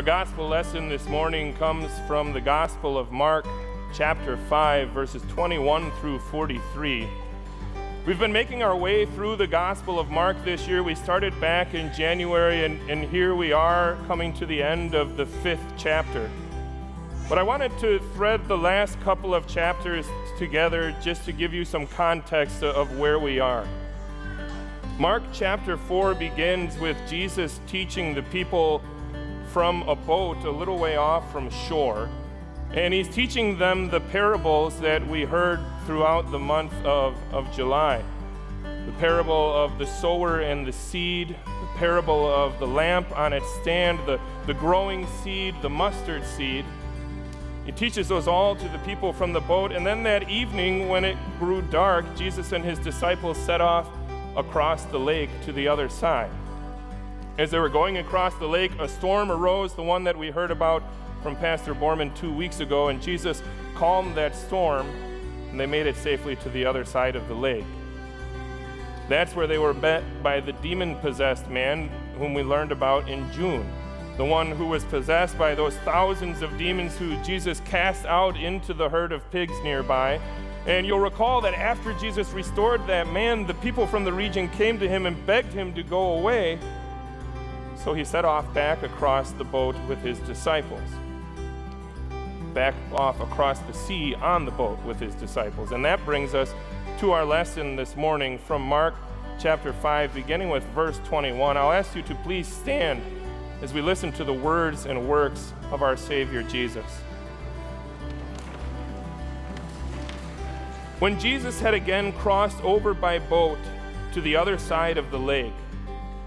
Our gospel lesson this morning comes from the Gospel of Mark, chapter 5, verses 21 through 43. We've been making our way through the Gospel of Mark this year. We started back in January, and, and here we are coming to the end of the fifth chapter. But I wanted to thread the last couple of chapters together just to give you some context of where we are. Mark chapter 4 begins with Jesus teaching the people from a boat a little way off from shore. And he's teaching them the parables that we heard throughout the month of, of July the parable of the sower and the seed, the parable of the lamp on its stand, the, the growing seed, the mustard seed. He teaches those all to the people from the boat. And then that evening, when it grew dark, Jesus and his disciples set off across the lake to the other side. As they were going across the lake, a storm arose, the one that we heard about from Pastor Borman two weeks ago, and Jesus calmed that storm, and they made it safely to the other side of the lake. That's where they were met by the demon possessed man whom we learned about in June, the one who was possessed by those thousands of demons who Jesus cast out into the herd of pigs nearby. And you'll recall that after Jesus restored that man, the people from the region came to him and begged him to go away so he set off back across the boat with his disciples. Back off across the sea on the boat with his disciples. And that brings us to our lesson this morning from Mark chapter 5, beginning with verse 21. I'll ask you to please stand as we listen to the words and works of our Savior Jesus. When Jesus had again crossed over by boat to the other side of the lake,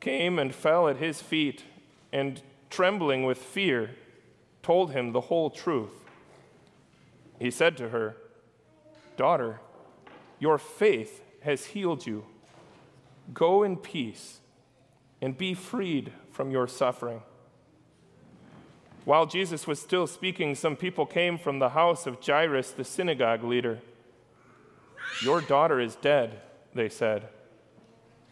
came and fell at his feet and, trembling with fear, told him the whole truth. He said to her, Daughter, your faith has healed you. Go in peace and be freed from your suffering. While Jesus was still speaking, some people came from the house of Jairus, the synagogue leader. Your daughter is dead, they said.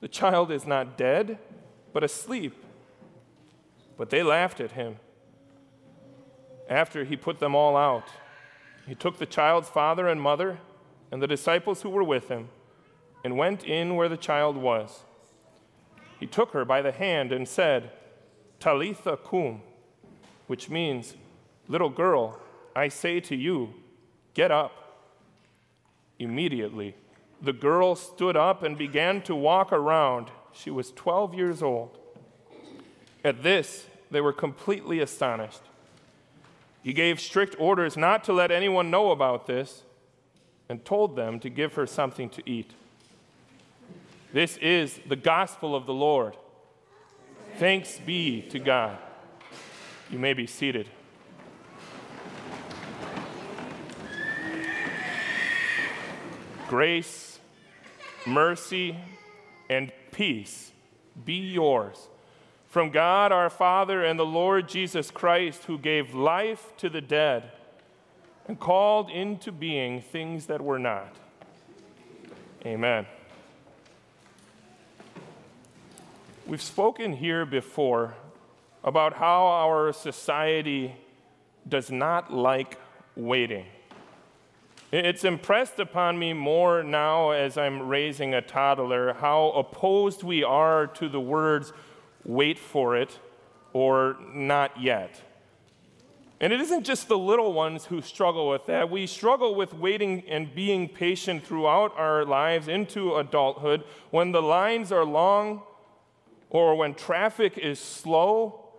The child is not dead, but asleep. But they laughed at him. After he put them all out, he took the child's father and mother and the disciples who were with him and went in where the child was. He took her by the hand and said, Talitha cum, which means, Little girl, I say to you, get up. Immediately, the girl stood up and began to walk around. She was 12 years old. At this, they were completely astonished. He gave strict orders not to let anyone know about this and told them to give her something to eat. This is the gospel of the Lord. Thanks be to God. You may be seated. Grace, mercy, and peace be yours from God our Father and the Lord Jesus Christ, who gave life to the dead and called into being things that were not. Amen. We've spoken here before about how our society does not like waiting. It's impressed upon me more now as I'm raising a toddler how opposed we are to the words wait for it or not yet. And it isn't just the little ones who struggle with that. We struggle with waiting and being patient throughout our lives into adulthood when the lines are long or when traffic is slow.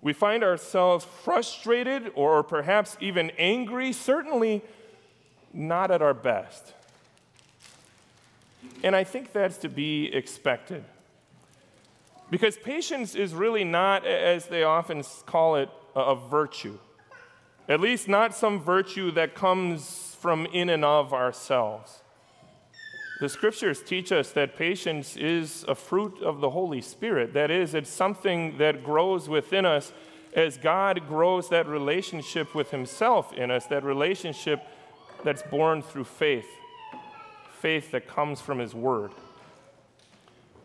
We find ourselves frustrated or perhaps even angry, certainly not at our best. And I think that's to be expected. Because patience is really not, as they often call it, a virtue. At least not some virtue that comes from in and of ourselves. The scriptures teach us that patience is a fruit of the Holy Spirit. That is, it's something that grows within us as God grows that relationship with Himself in us, that relationship that's born through faith, faith that comes from His Word.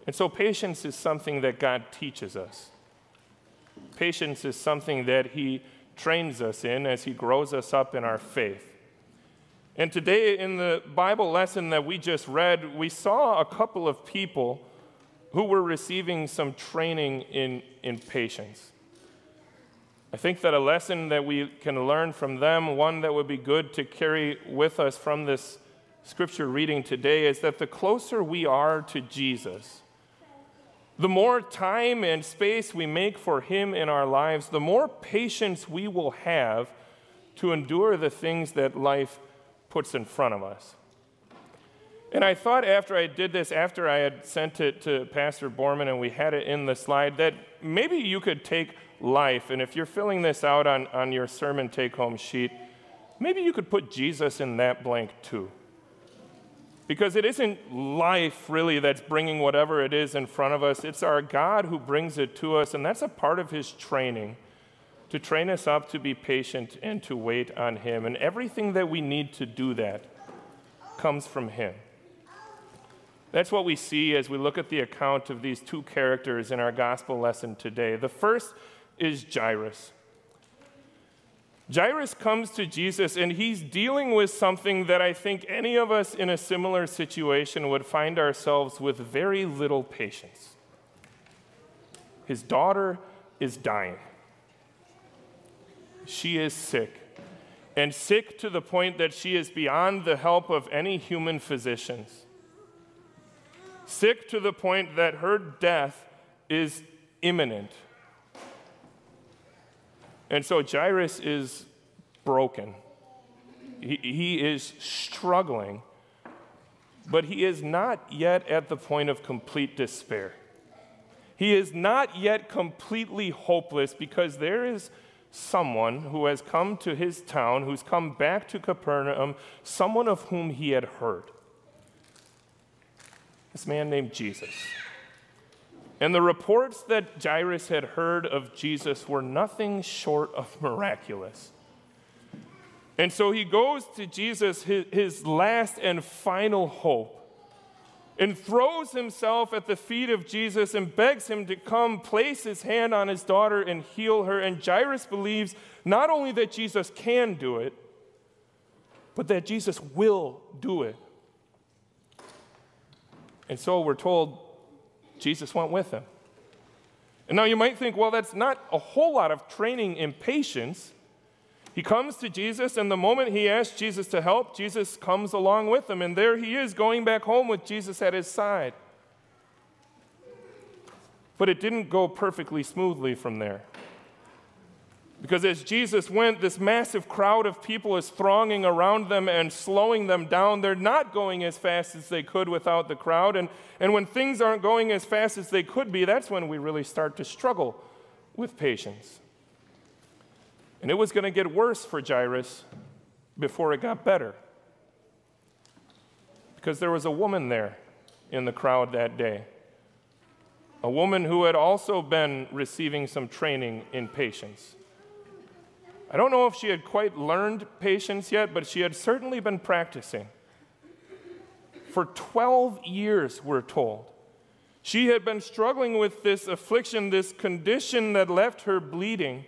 And so, patience is something that God teaches us. Patience is something that He trains us in as He grows us up in our faith. And today, in the Bible lesson that we just read, we saw a couple of people who were receiving some training in, in patience. I think that a lesson that we can learn from them, one that would be good to carry with us from this scripture reading today, is that the closer we are to Jesus, the more time and space we make for Him in our lives, the more patience we will have to endure the things that life puts in front of us. And I thought after I did this, after I had sent it to Pastor Borman and we had it in the slide, that maybe you could take life. And if you're filling this out on, on your sermon take home sheet, maybe you could put Jesus in that blank too. Because it isn't life really that's bringing whatever it is in front of us, it's our God who brings it to us, and that's a part of His training to train us up to be patient and to wait on Him. And everything that we need to do that comes from Him. That's what we see as we look at the account of these two characters in our gospel lesson today. The first is Jairus. Jairus comes to Jesus and he's dealing with something that I think any of us in a similar situation would find ourselves with very little patience. His daughter is dying. She is sick, and sick to the point that she is beyond the help of any human physicians. Sick to the point that her death is imminent. And so Jairus is broken. He, he is struggling, but he is not yet at the point of complete despair. He is not yet completely hopeless because there is someone who has come to his town, who's come back to Capernaum, someone of whom he had heard. This man named Jesus. And the reports that Jairus had heard of Jesus were nothing short of miraculous. And so he goes to Jesus, his, last and final hope, and throws himself at the feet of Jesus and begs him to come place his hand on his daughter and heal her. And Jairus believes not only that Jesus can do it, but that Jesus will do it. And so we're told Jesus went with him. And now you might think, well, that's not a whole lot of training in patience. He comes to Jesus, and the moment he asks Jesus to help, Jesus comes along with him. And there he is going back home with Jesus at his side. But it didn't go perfectly smoothly from there. Because as Jesus went, this massive crowd of people is thronging around them and slowing them down. They're not going as fast as they could without the crowd. And, and when things aren't going as fast as they could be, that's when we really start to struggle with patience. And it was going to get worse for Jairus before it got better. Because there was a woman there in the crowd that day. A woman who had also been receiving some training in patience. I don't know if she had quite learned patience yet, but she had certainly been practicing. For 12 years, we're told. She had been struggling with this affliction, this condition that left her bleeding.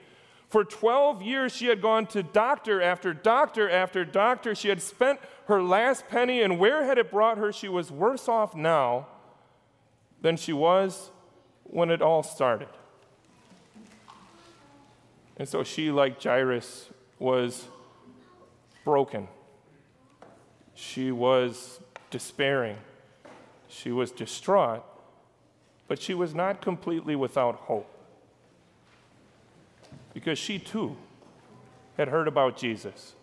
For 12 years, she had gone to doctor after doctor after doctor. She had spent her last penny, and where had it brought her? She was worse off now than she was when it all started. And so she, like Jairus, was broken. She was despairing. She was distraught, but she was not completely without hope. Because she too had heard about Jesus.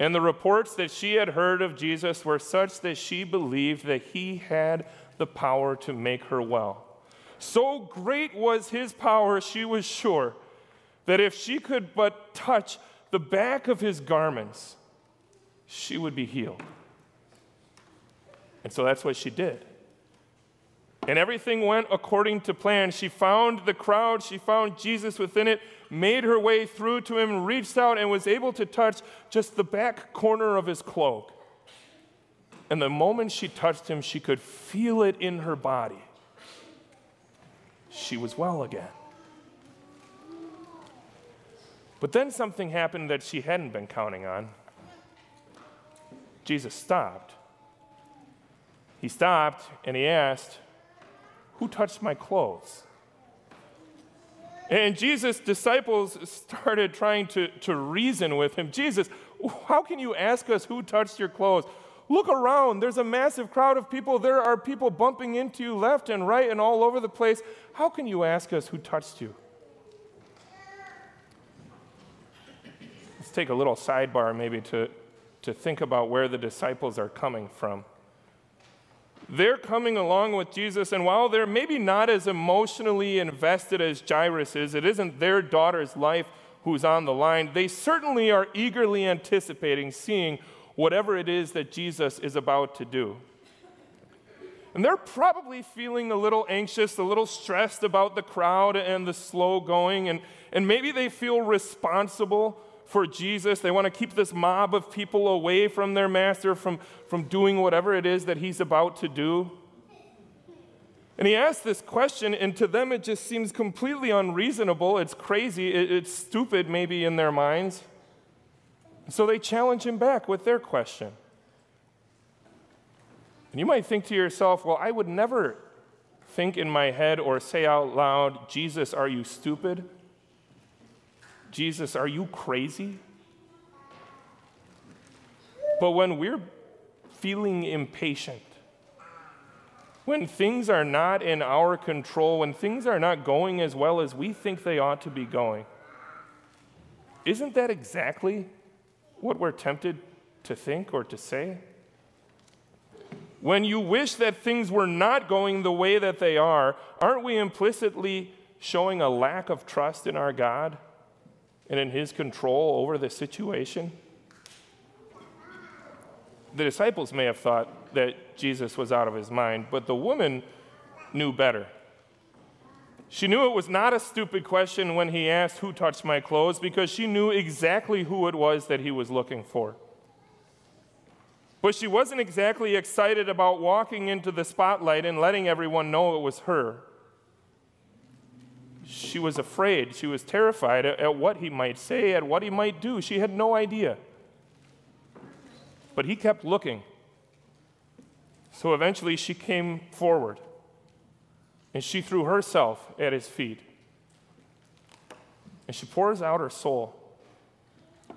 And the reports that she had heard of Jesus were such that she believed that he had the power to make her well. So great was his power, she was sure that if she could but touch the back of his garments, she would be healed. And so that's what she did. And everything went according to plan. She found the crowd, she found Jesus within it, made her way through to him, reached out, and was able to touch just the back corner of his cloak. And the moment she touched him, she could feel it in her body. She was well again. But then something happened that she hadn't been counting on. Jesus stopped. He stopped and he asked, Who touched my clothes? And Jesus' disciples started trying to, to reason with him. Jesus, how can you ask us who touched your clothes? Look around. There's a massive crowd of people. There are people bumping into you left and right and all over the place. How can you ask us who touched you? Take a little sidebar maybe to, to think about where the disciples are coming from. They're coming along with Jesus, and while they're maybe not as emotionally invested as Jairus is, it isn't their daughter's life who's on the line. They certainly are eagerly anticipating seeing whatever it is that Jesus is about to do. And they're probably feeling a little anxious, a little stressed about the crowd and the slow going, and, and maybe they feel responsible for Jesus. They want to keep this mob of people away from their master, from, from doing whatever it is that he's about to do. And he asks this question, and to them it just seems completely unreasonable. It's crazy. It, it's stupid, maybe, in their minds. So they challenge him back with their question. And you might think to yourself, well, I would never think in my head or say out loud, Jesus, are you stupid? Jesus, are you crazy? But when we're feeling impatient, when things are not in our control, when things are not going as well as we think they ought to be going, isn't that exactly what we're tempted to think or to say? When you wish that things were not going the way that they are, aren't we implicitly showing a lack of trust in our God? And in his control over the situation? The disciples may have thought that Jesus was out of his mind, but the woman knew better. She knew it was not a stupid question when he asked, Who touched my clothes? because she knew exactly who it was that he was looking for. But she wasn't exactly excited about walking into the spotlight and letting everyone know it was her she was afraid. She was terrified at, at what he might say, at what he might do. She had no idea. But he kept looking. So eventually she came forward and she threw herself at his feet. And she pours out her soul.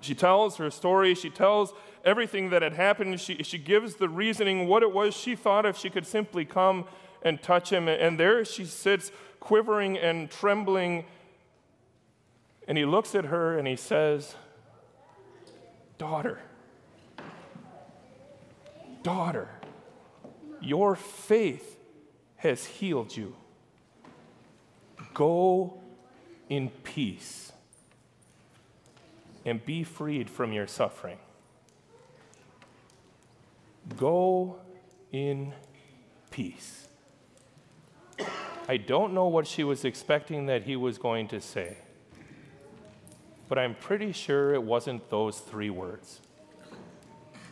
She tells her story. She tells everything that had happened. She, she gives the reasoning, what it was she thought if she could simply come and touch him. And there she sits, quivering and trembling. And he looks at her and he says, Daughter, daughter, your faith has healed you. Go in peace and be freed from your suffering. Go in peace. I don't know what she was expecting that he was going to say, but I'm pretty sure it wasn't those three words.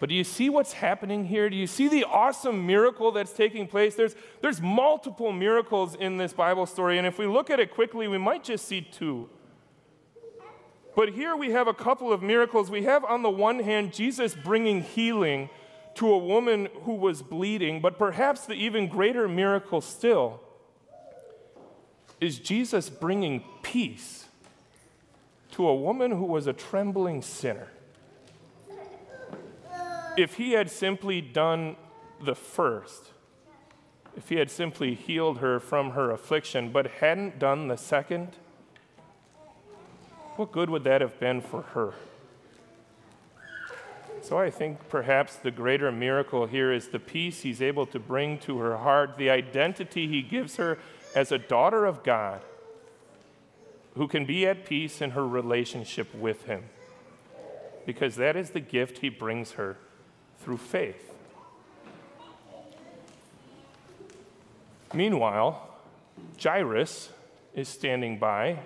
But do you see what's happening here? Do you see the awesome miracle that's taking place? There's, there's multiple miracles in this Bible story, and if we look at it quickly, we might just see two. But here we have a couple of miracles. We have, on the one hand, Jesus bringing healing to a woman who was bleeding, but perhaps the even greater miracle still is Jesus bringing peace to a woman who was a trembling sinner. If he had simply done the first, if he had simply healed her from her affliction, but hadn't done the second, what good would that have been for her? So I think perhaps the greater miracle here is the peace he's able to bring to her heart, the identity he gives her as a daughter of God who can be at peace in her relationship with him. Because that is the gift he brings her through faith. Meanwhile, Jairus is standing by,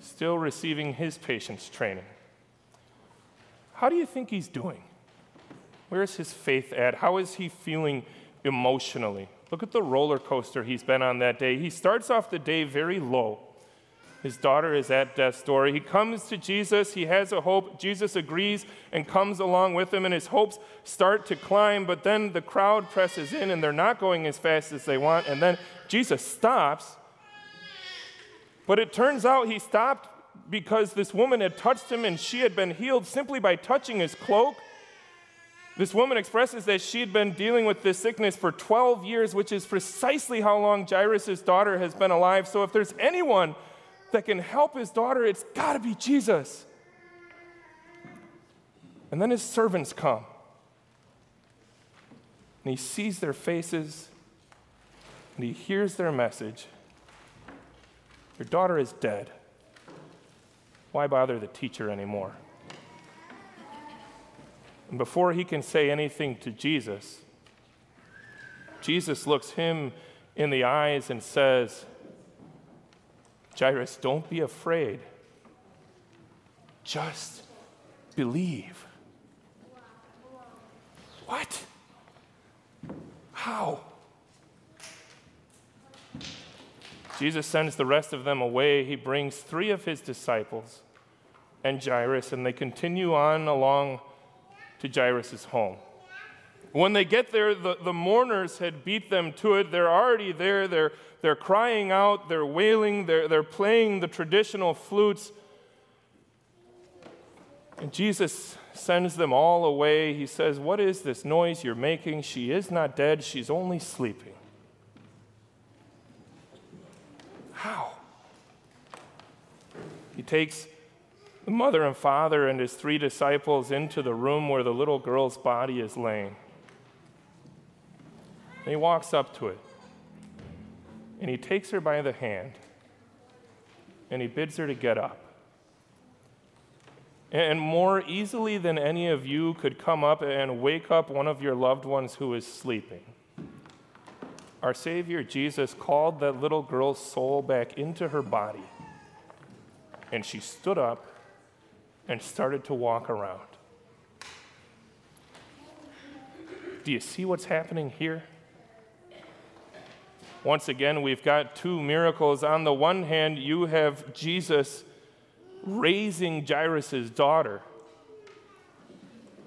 still receiving his patient's training. How do you think he's doing? Where is his faith at? How is he feeling emotionally? Look at the roller coaster he's been on that day. He starts off the day very low. His daughter is at death's door. He comes to Jesus. He has a hope. Jesus agrees and comes along with him, and his hopes start to climb. But then the crowd presses in, and they're not going as fast as they want. And then Jesus stops. But it turns out he stopped because this woman had touched him and she had been healed simply by touching his cloak. This woman expresses that she had been dealing with this sickness for 12 years, which is precisely how long Jairus' daughter has been alive. So, if there's anyone that can help his daughter, it's got to be Jesus. And then his servants come. And he sees their faces and he hears their message Your daughter is dead. Why bother the teacher anymore? And before he can say anything to Jesus, Jesus looks him in the eyes and says, Jairus, don't be afraid. Just believe. What? How? Jesus sends the rest of them away. He brings three of his disciples and Jairus, and they continue on along to Jairus' home. When they get there, the, the mourners had beat them to it. They're already there. They're, they're crying out, they're wailing, they're, they're playing the traditional flutes. And Jesus sends them all away. He says, What is this noise you're making? She is not dead, she's only sleeping. How? He takes the mother and father and his three disciples into the room where the little girl's body is laying. And he walks up to it. And he takes her by the hand. And he bids her to get up. And more easily than any of you could come up and wake up one of your loved ones who is sleeping our Savior Jesus called that little girl's soul back into her body. And she stood up and started to walk around. Do you see what's happening here? Once again, we've got two miracles. On the one hand, you have Jesus raising Jairus' daughter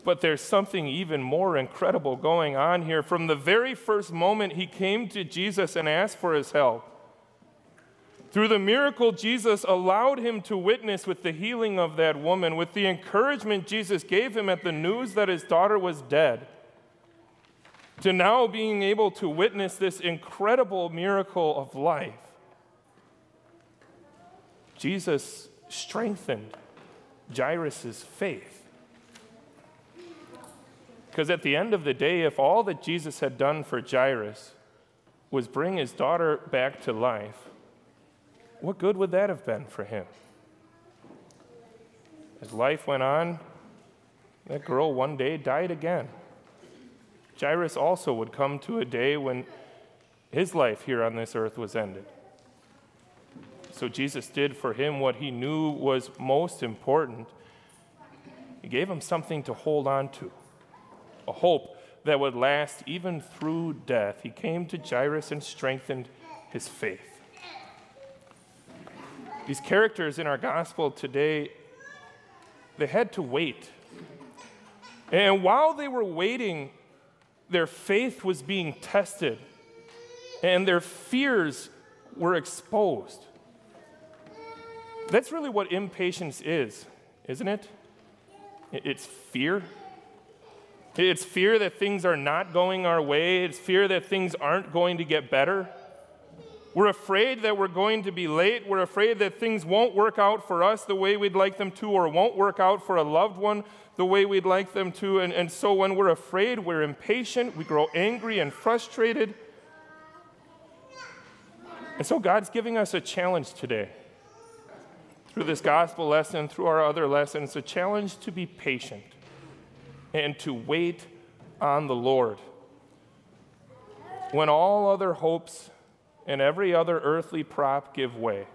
but there's something even more incredible going on here. From the very first moment he came to Jesus and asked for his help, through the miracle Jesus allowed him to witness with the healing of that woman, with the encouragement Jesus gave him at the news that his daughter was dead, to now being able to witness this incredible miracle of life. Jesus strengthened Jairus' faith. Because at the end of the day, if all that Jesus had done for Jairus was bring his daughter back to life, what good would that have been for him? As life went on, that girl one day died again. Jairus also would come to a day when his life here on this earth was ended. So Jesus did for him what he knew was most important. He gave him something to hold on to, a hope that would last even through death. He came to Jairus and strengthened his faith. These characters in our gospel today, they had to wait. And while they were waiting, their faith was being tested and their fears were exposed. That's really what impatience is, isn't it? It's fear. It's fear that things are not going our way. It's fear that things aren't going to get better. We're afraid that we're going to be late. We're afraid that things won't work out for us the way we'd like them to, or won't work out for a loved one the way we'd like them to. And, and so when we're afraid, we're impatient, we grow angry and frustrated. And so God's giving us a challenge today. Through this gospel lesson, through our other lessons, a challenge to be patient and to wait on the Lord. When all other hopes and every other earthly prop give way,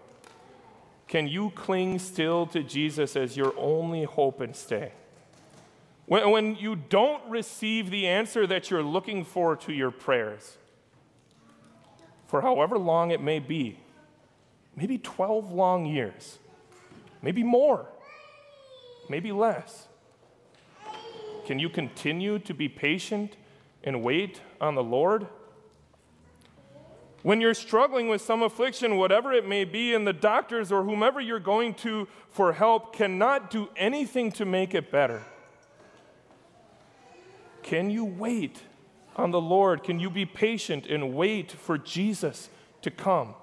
can you cling still to Jesus as your only hope and stay? When, when you don't receive the answer that you're looking for to your prayers, for however long it may be, maybe 12 long years, maybe more, maybe less. Can you continue to be patient and wait on the Lord? When you're struggling with some affliction, whatever it may be, and the doctors or whomever you're going to for help cannot do anything to make it better, can you wait on the Lord? Can you be patient and wait for Jesus to come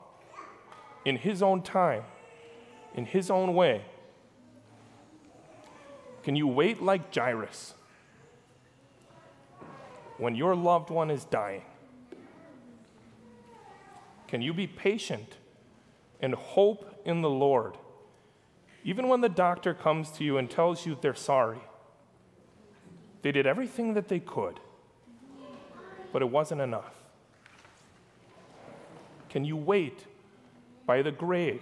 in His own time, in His own way? Can you wait like Jairus when your loved one is dying? Can you be patient and hope in the Lord, even when the doctor comes to you and tells you they're sorry? They did everything that they could but it wasn't enough. Can you wait by the grave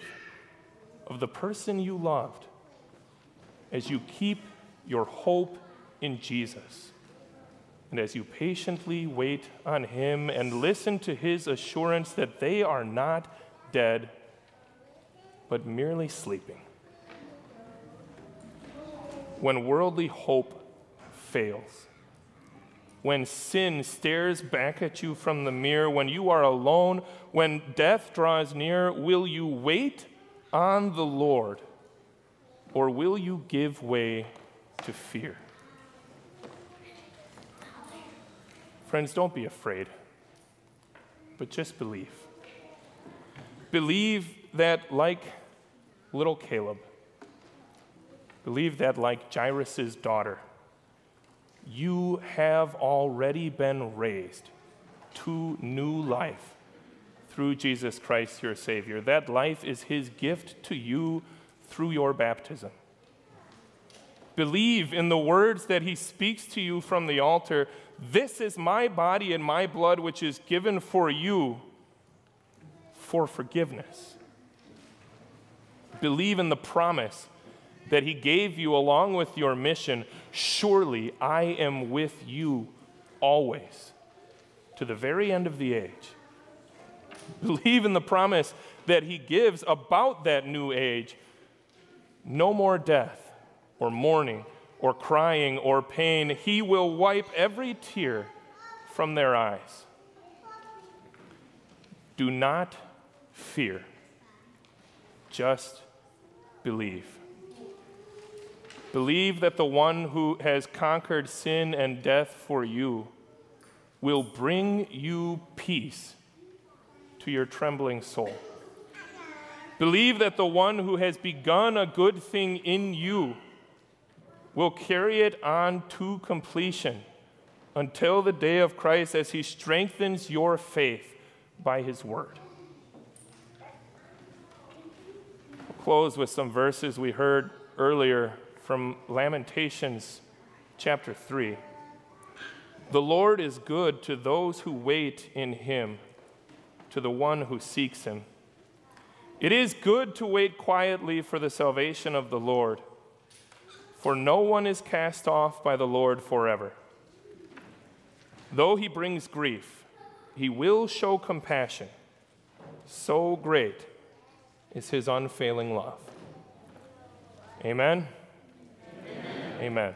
of the person you loved as you keep your hope in Jesus? And as you patiently wait on Him and listen to His assurance that they are not dead, but merely sleeping. When worldly hope fails, when sin stares back at you from the mirror, when you are alone, when death draws near, will you wait on the Lord or will you give way to fear? Friends, don't be afraid, but just believe. Believe that, like little Caleb, believe that, like Jairus' daughter, you have already been raised to new life through Jesus Christ, your Savior. That life is His gift to you through your baptism. Believe in the words that He speaks to you from the altar. This is my body and my blood, which is given for you for forgiveness. Believe in the promise that He gave you along with your mission, surely I am with you always to the very end of the age. Believe in the promise that He gives about that new age no more death or mourning or crying or pain. He will wipe every tear from their eyes. Do not fear, just believe. Believe that the one who has conquered sin and death for you will bring you peace to your trembling soul. Believe that the one who has begun a good thing in you will carry it on to completion until the day of Christ as he strengthens your faith by his word. We'll close with some verses we heard earlier from Lamentations chapter 3. The Lord is good to those who wait in him, to the one who seeks him. It is good to wait quietly for the salvation of the Lord, for no one is cast off by the Lord forever. Though he brings grief, he will show compassion. So great is his unfailing love. Amen. Amen. Amen.